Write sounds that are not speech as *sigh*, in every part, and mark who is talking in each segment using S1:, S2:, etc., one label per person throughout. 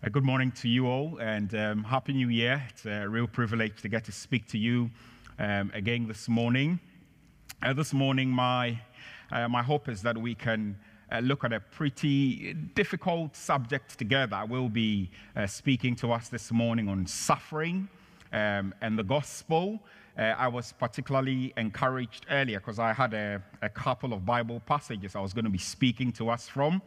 S1: Good morning to you all and um, Happy New Year. It's a real privilege to get to speak to you um, again this morning. Uh, this morning, my, uh, my hope is that we can uh, look at a pretty difficult subject together. I will be uh, speaking to us this morning on suffering um, and the gospel. Uh, I was particularly encouraged earlier because I had a, a couple of Bible passages I was going to be speaking to us from.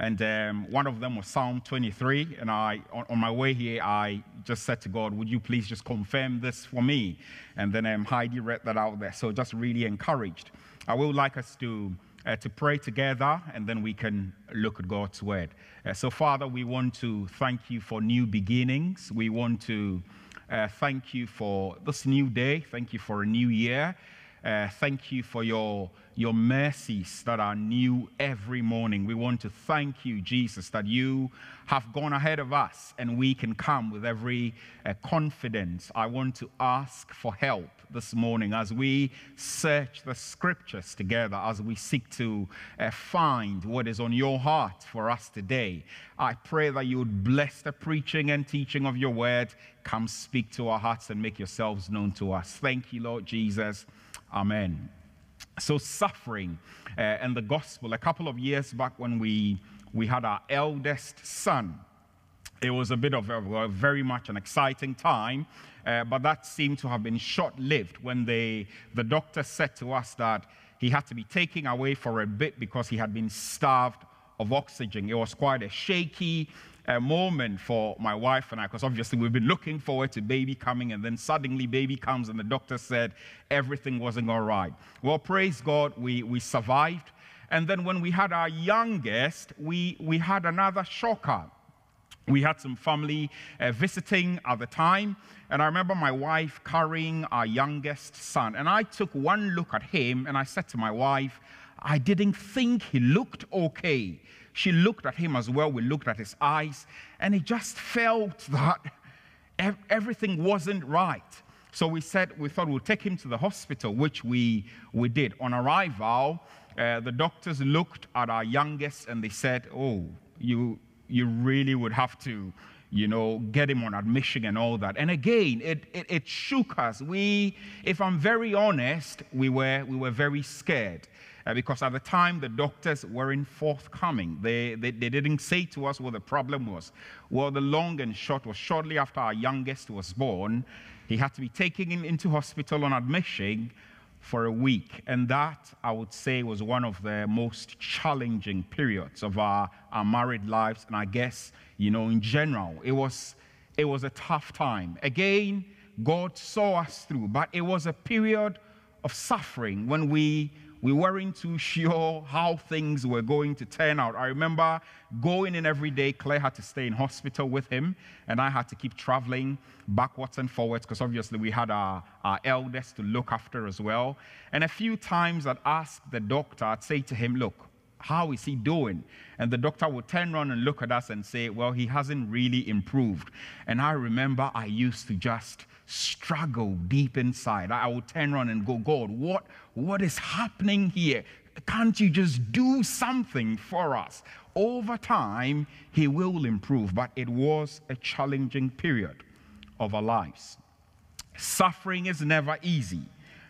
S1: And um, one of them was Psalm 23. And I, on, on, my way here, I just said to God, Would you please just confirm this for me? And then um, Heidi read that out there. So just really encouraged. I would like us to, uh, to pray together and then we can look at God's word. Uh, so, Father, we want to thank you for new beginnings. We want to uh, thank you for this new day. Thank you for a new year. Uh, thank you for your, your mercies that are new every morning. We want to thank you, Jesus, that you have gone ahead of us and we can come with every uh, confidence. I want to ask for help this morning as we search the scriptures together, as we seek to uh, find what is on your heart for us today. I pray that you would bless the preaching and teaching of your word. Come speak to our hearts and make yourselves known to us. Thank you, Lord Jesus. Amen. So, suffering uh, and the gospel. A couple of years back, when we, we had our eldest son, it was a bit of a, very much an exciting time, uh, but that seemed to have been short lived when they, the doctor said to us that he had to be taken away for a bit because he had been starved of oxygen. It was quite a shaky a moment for my wife and I, because obviously we've been looking forward to baby coming, and then suddenly baby comes, and the doctor said everything wasn't all right. Well, praise God, we, we survived. And then when we had our youngest, we, we had another shocker. We had some family uh, visiting at the time, and I remember my wife carrying our youngest son. And I took one look at him, and I said to my wife, I didn't think he looked okay. She looked at him as well. We looked at his eyes, and he just felt *laughs* that everything wasn't right. So we said, we thought we'll take him to the hospital, which we, we did. On arrival, uh, the doctors looked at our youngest and they said, Oh, you, you really would have to, you know, get him on admission and all that. And again, it, it, it shook us. We, if I'm very honest, we were, we were very scared uh, because at the time the doctors weren't forthcoming. They, they, they didn't say to us what the problem was. Well, the long and short was shortly after our youngest was born, he had to be taken into hospital on admission for a week. And that, I would say, was one of the most challenging periods of our, our married lives. And I guess, you know, in general, it was, it was a tough time. Again, God saw us through, but it was a period of suffering when we we weren't too sure how things were going to turn out. I remember going in every day. Claire had to stay in hospital with him, and I had to keep traveling backwards and forwards because obviously we had our, our eldest to look after as well. And a few times I'd ask the doctor, I'd say to him, Look, how is he doing? And the doctor would turn around and look at us and say, Well, he hasn't really improved. And I remember I used to just struggle deep inside. I will turn around and go, God, what, what is happening here? Can't you just do something for us? Over time, he will improve, but it was a challenging period of our lives. Suffering is never easy.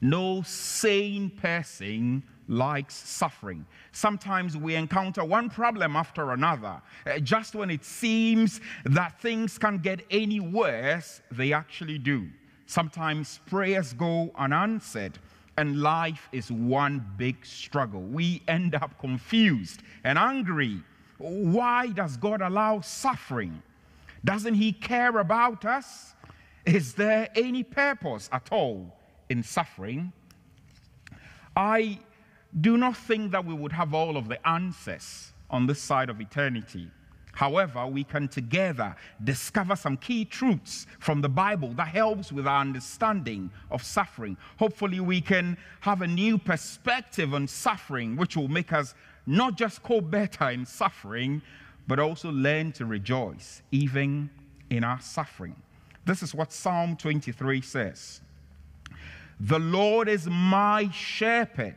S1: No sane person likes suffering. Sometimes we encounter one problem after another. Uh, just when it seems that things can't get any worse, they actually do. Sometimes prayers go unanswered, and life is one big struggle. We end up confused and angry. Why does God allow suffering? Doesn't He care about us? Is there any purpose at all in suffering? I do not think that we would have all of the answers on this side of eternity. However, we can together discover some key truths from the Bible that helps with our understanding of suffering. Hopefully, we can have a new perspective on suffering, which will make us not just cope better in suffering, but also learn to rejoice even in our suffering. This is what Psalm 23 says The Lord is my shepherd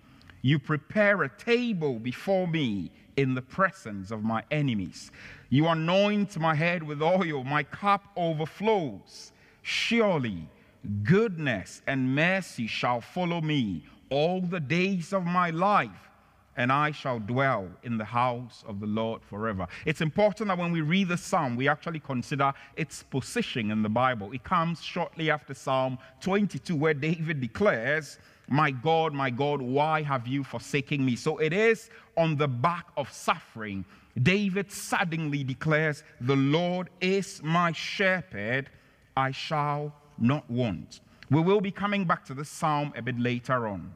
S1: You prepare a table before me in the presence of my enemies. You anoint my head with oil, my cup overflows. Surely goodness and mercy shall follow me all the days of my life and I shall dwell in the house of the Lord forever. It's important that when we read the psalm, we actually consider its position in the Bible. It comes shortly after Psalm 22, where David declares, My God, my God, why have you forsaken me? So it is on the back of suffering. David suddenly declares, The Lord is my shepherd, I shall not want. We will be coming back to the psalm a bit later on.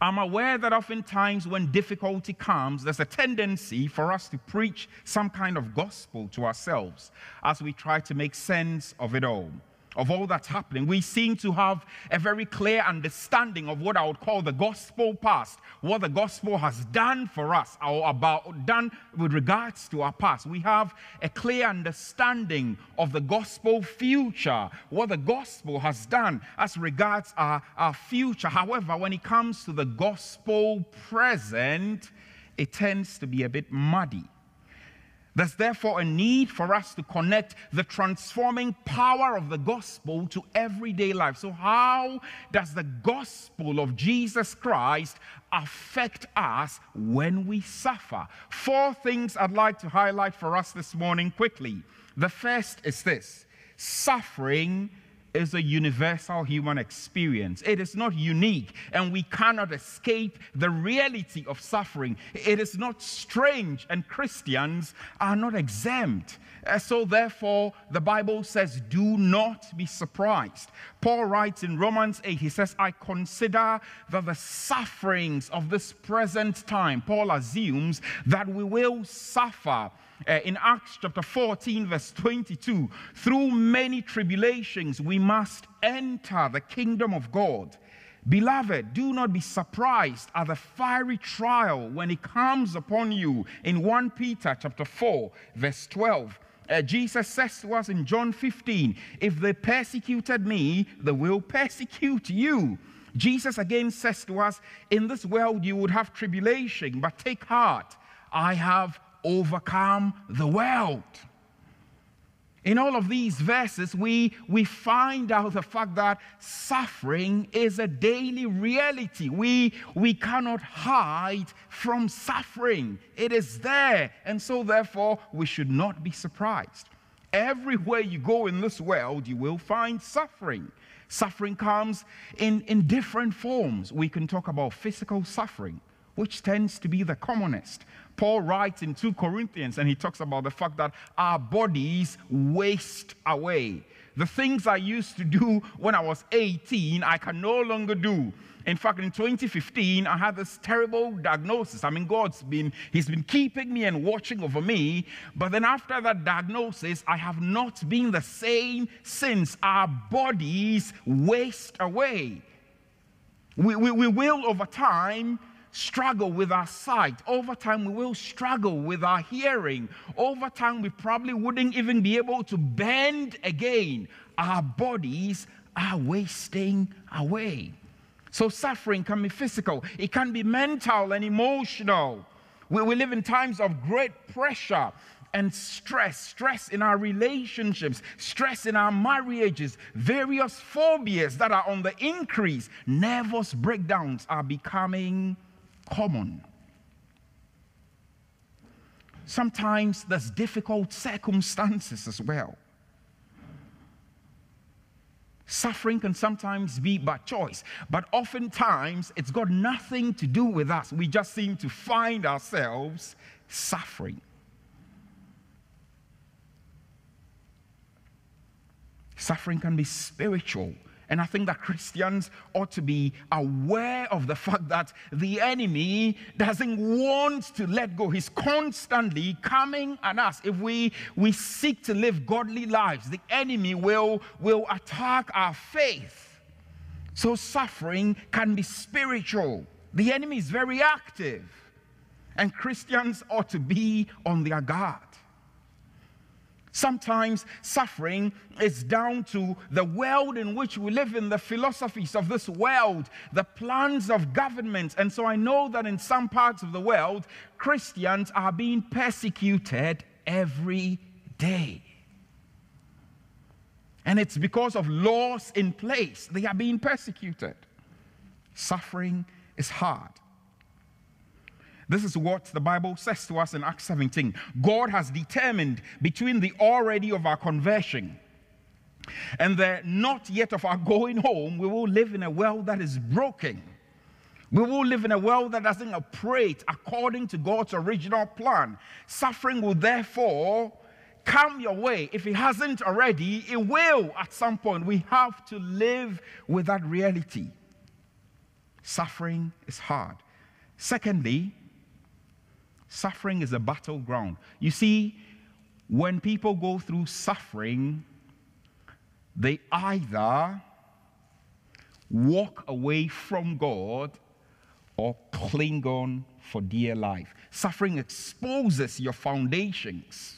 S1: I'm aware that oftentimes when difficulty comes, there's a tendency for us to preach some kind of gospel to ourselves as we try to make sense of it all of all that's happening, we seem to have a very clear understanding of what I would call the gospel past, what the gospel has done for us, or about done with regards to our past. We have a clear understanding of the gospel future, what the gospel has done as regards our, our future. However, when it comes to the gospel present, it tends to be a bit muddy. There's therefore a need for us to connect the transforming power of the gospel to everyday life. So, how does the gospel of Jesus Christ affect us when we suffer? Four things I'd like to highlight for us this morning quickly. The first is this suffering is a universal human experience. It is not unique, and we cannot escape the reality of suffering. It is not strange, and Christians are not exempt. Uh, so, therefore, the Bible says, do not be surprised. Paul writes in Romans 8, he says, I consider that the sufferings of this present time, Paul assumes that we will suffer uh, in Acts chapter 14, verse 22, through many tribulations we must enter the kingdom of God. Beloved, do not be surprised at the fiery trial when it comes upon you. In 1 Peter chapter 4, verse 12, uh, Jesus says to us in John 15, If they persecuted me, they will persecute you. Jesus again says to us, In this world you would have tribulation, but take heart. I have overcome the world. In all of these verses, we, we find out the fact that suffering is a daily reality. We, we cannot hide from suffering, it is there. And so, therefore, we should not be surprised. Everywhere you go in this world, you will find suffering. Suffering comes in, in different forms. We can talk about physical suffering, which tends to be the commonest. Paul writes in 2 Corinthians and he talks about the fact that our bodies waste away. The things I used to do when I was 18, I can no longer do. In fact, in 2015, I had this terrible diagnosis. I mean, God's been, He's been keeping me and watching over me. But then after that diagnosis, I have not been the same since. Our bodies waste away. We, we, we will, over time, struggle with our sight. Over time, we will struggle with our hearing. Over time, we probably wouldn't even be able to bend again. Our bodies are wasting away. So, suffering can be physical, it can be mental and emotional. We, we live in times of great pressure and stress, stress in our relationships, stress in our marriages, various phobias that are on the increase, nervous breakdowns are becoming common. Sometimes there's difficult circumstances as well. Suffering can sometimes be by choice, but oftentimes it's got nothing to do with us. We just seem to find ourselves suffering. Suffering can be spiritual And I think that Christians ought to be aware of the fact that the enemy doesn't want to let go. He's constantly coming at us. If we, we seek to live godly lives, the enemy will, will attack our faith. So suffering can be spiritual. The enemy is very active. And Christians ought to be on their guard. Sometimes suffering is down to the world in which we live in, the philosophies of this world, the plans of governments. And so I know that in some parts of the world, Christians are being persecuted every day. And it's because of laws in place, they are being persecuted. Suffering is hard. This is what the Bible says to us in Acts 17. God has determined between the already of our conversion and the not yet of our going home, we will live in a world that is broken. We will live in a world that doesn't operate according to God's original plan. Suffering will therefore come your way. If it hasn't already, it will at some point. We have to live with that reality. Suffering is hard. Secondly, Suffering is a battleground. You see, when people go through suffering, they either walk away from God or cling on for dear life. Suffering exposes your foundations.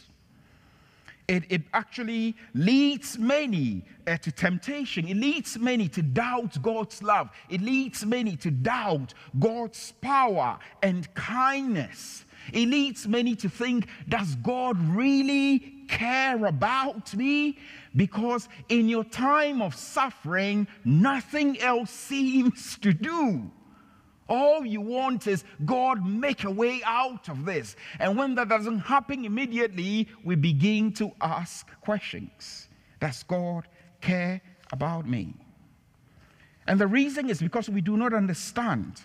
S1: It, it actually leads many uh, to temptation. It leads many to doubt God's love. It leads many to doubt God's power and kindness. It leads many to think, does God really care about me? Because in your time of suffering, nothing else seems to do. All you want is God make a way out of this. And when that doesn't happen immediately, we begin to ask questions. Does God care about me? And the reason is because we do not understand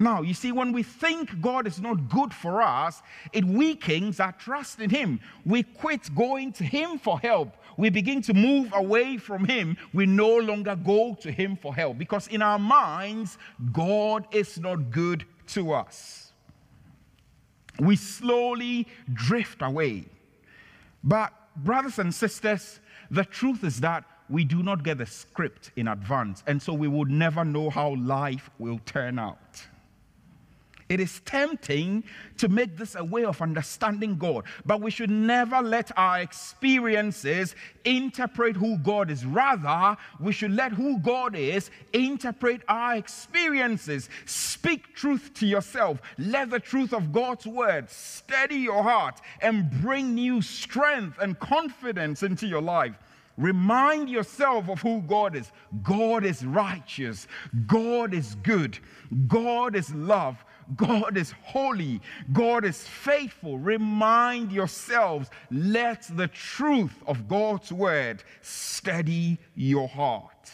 S1: now, you see, when we think God is not good for us, it weakens our trust in Him. We quit going to Him for help. We begin to move away from Him. We no longer go to Him for help because in our minds, God is not good to us. We slowly drift away. But, brothers and sisters, the truth is that we do not get the script in advance, and so we would never know how life will turn out. It is tempting to make this a way of understanding God, but we should never let our experiences interpret who God is. Rather, we should let who God is interpret our experiences. Speak truth to yourself. Let the truth of God's word steady your heart and bring new strength and confidence into your life. Remind yourself of who God is. God is righteous. God is good. God is love. God is holy. God is faithful. Remind yourselves. Let the truth of God's word steady your heart.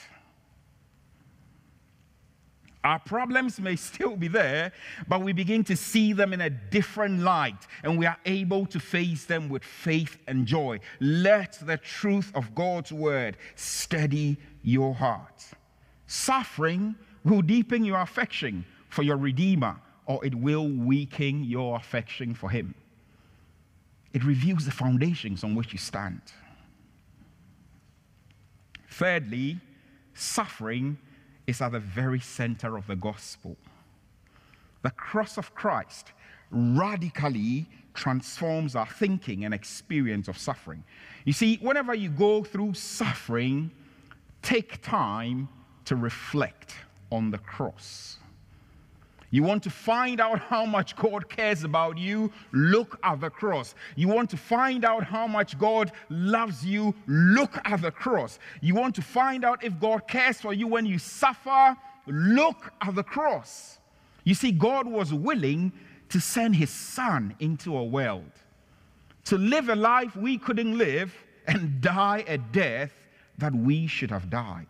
S1: Our problems may still be there, but we begin to see them in a different light and we are able to face them with faith and joy. Let the truth of God's word steady your heart. Suffering will deepen your affection for your Redeemer or it will weaken your affection for Him. It reveals the foundations on which you stand. Thirdly, suffering is at the very center of the gospel. The cross of Christ radically transforms our thinking and experience of suffering. You see, whenever you go through suffering, take time to reflect on the cross. You want to find out how much God cares about you? Look at the cross. You want to find out how much God loves you? Look at the cross. You want to find out if God cares for you when you suffer? Look at the cross. You see, God was willing to send his son into a world to live a life we couldn't live and die a death that we should have died.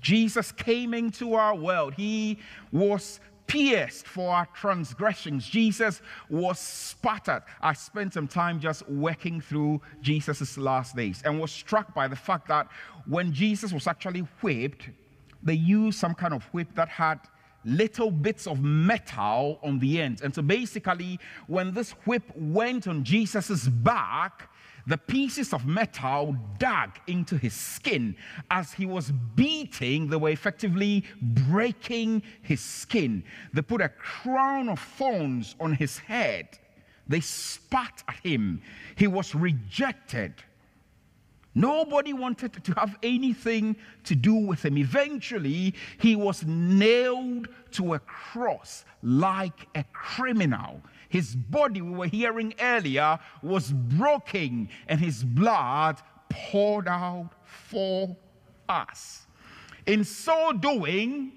S1: Jesus came into our world. He was pierced for our transgressions. Jesus was spattered. I spent some time just working through Jesus' last days and was struck by the fact that when Jesus was actually whipped, they used some kind of whip that had little bits of metal on the end. And so basically, when this whip went on Jesus' back, the pieces of metal dug into his skin. As he was beating, they were effectively breaking his skin. They put a crown of thorns on his head. They spat at him. He was rejected. Nobody wanted to have anything to do with him. Eventually, he was nailed to a cross like a criminal. His body, we were hearing earlier, was broken and his blood poured out for us. In so doing,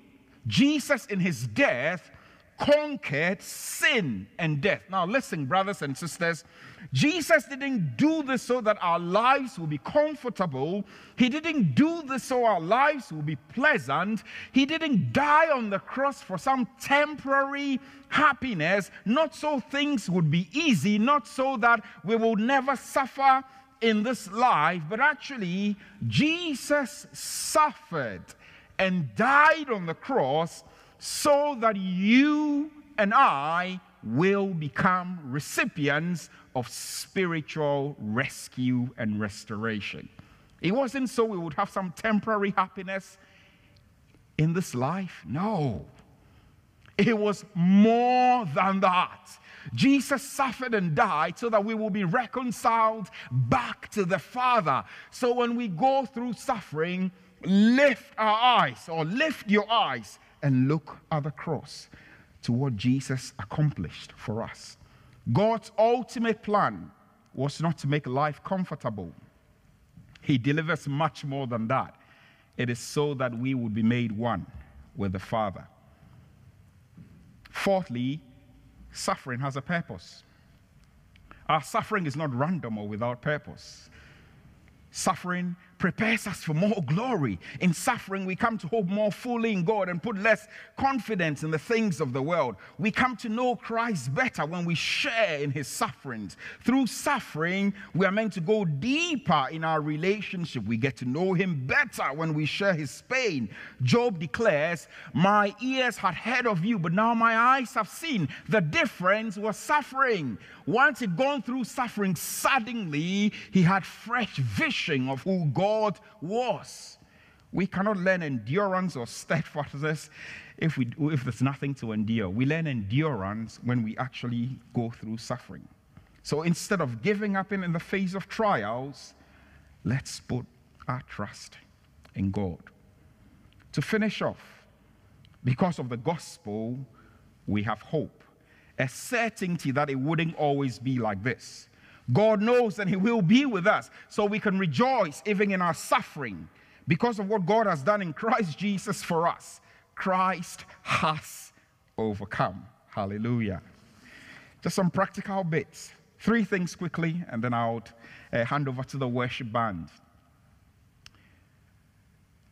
S1: Jesus, in his death, conquered sin and death. Now, listen, brothers and sisters, Jesus didn't do this so that our lives will be comfortable. He didn't do this so our lives will be pleasant. He didn't die on the cross for some temporary happiness, not so things would be easy, not so that we will never suffer in this life, but actually, Jesus suffered and died on the cross so that you and I will become recipients of spiritual rescue and restoration. It wasn't so we would have some temporary happiness in this life. No. It was more than that. Jesus suffered and died so that we will be reconciled back to the Father. So when we go through suffering, lift our eyes or lift your eyes and look at the cross to what Jesus accomplished for us. God's ultimate plan was not to make life comfortable, He delivers much more than that. It is so that we would be made one with the Father. Fourthly, suffering has a purpose. Our suffering is not random or without purpose. Suffering prepares us for more glory. In suffering, we come to hope more fully in God and put less confidence in the things of the world. We come to know Christ better when we share in his sufferings. Through suffering, we are meant to go deeper in our relationship. We get to know him better when we share his pain. Job declares, My ears had heard of you, but now my eyes have seen. The difference was suffering. Once he'd gone through suffering, suddenly he had fresh vision of who God God was. We cannot learn endurance or steadfastness if, we, if there's nothing to endure. We learn endurance when we actually go through suffering. So instead of giving up in, in the face of trials, let's put our trust in God. To finish off, because of the gospel, we have hope, a certainty that it wouldn't always be like this. God knows that He will be with us, so we can rejoice even in our suffering because of what God has done in Christ Jesus for us. Christ has overcome. Hallelujah. Just some practical bits. Three things quickly, and then I'll uh, hand over to the worship band.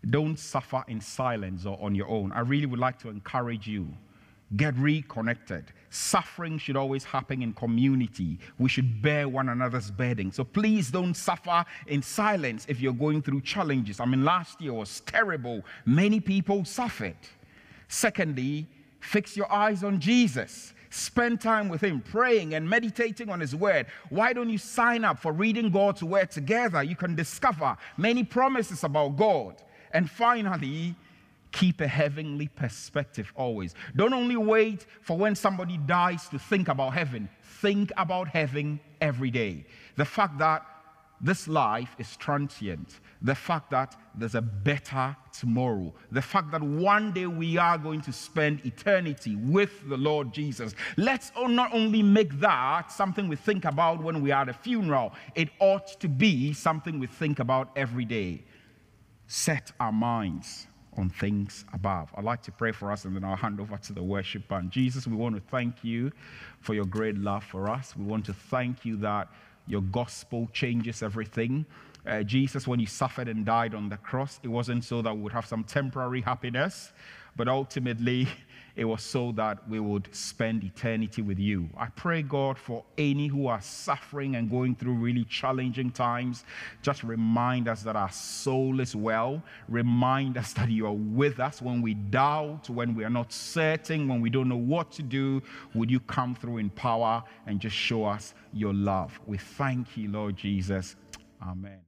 S1: Don't suffer in silence or on your own. I really would like to encourage you get reconnected. Suffering should always happen in community. We should bear one another's burden. So please don't suffer in silence if you're going through challenges. I mean, last year was terrible. Many people suffered. Secondly, fix your eyes on Jesus. Spend time with Him, praying and meditating on His Word. Why don't you sign up for reading God's Word together? You can discover many promises about God. And finally, keep a heavenly perspective always. Don't only wait for when somebody dies to think about heaven, think about heaven every day. The fact that this life is transient, the fact that there's a better tomorrow, the fact that one day we are going to spend eternity with the Lord Jesus. Let's not only make that something we think about when we are at a funeral, it ought to be something we think about every day. Set our minds on things above. I'd like to pray for us and then I'll hand over to the worship band. Jesus, we want to thank you for your great love for us. We want to thank you that your gospel changes everything. Uh, Jesus, when you suffered and died on the cross, it wasn't so that we would have some temporary happiness, but ultimately it was so that we would spend eternity with you. I pray, God, for any who are suffering and going through really challenging times, just remind us that our soul is well. Remind us that you are with us when we doubt, when we are not certain, when we don't know what to do. Would you come through in power and just show us your love? We thank you, Lord Jesus. Amen.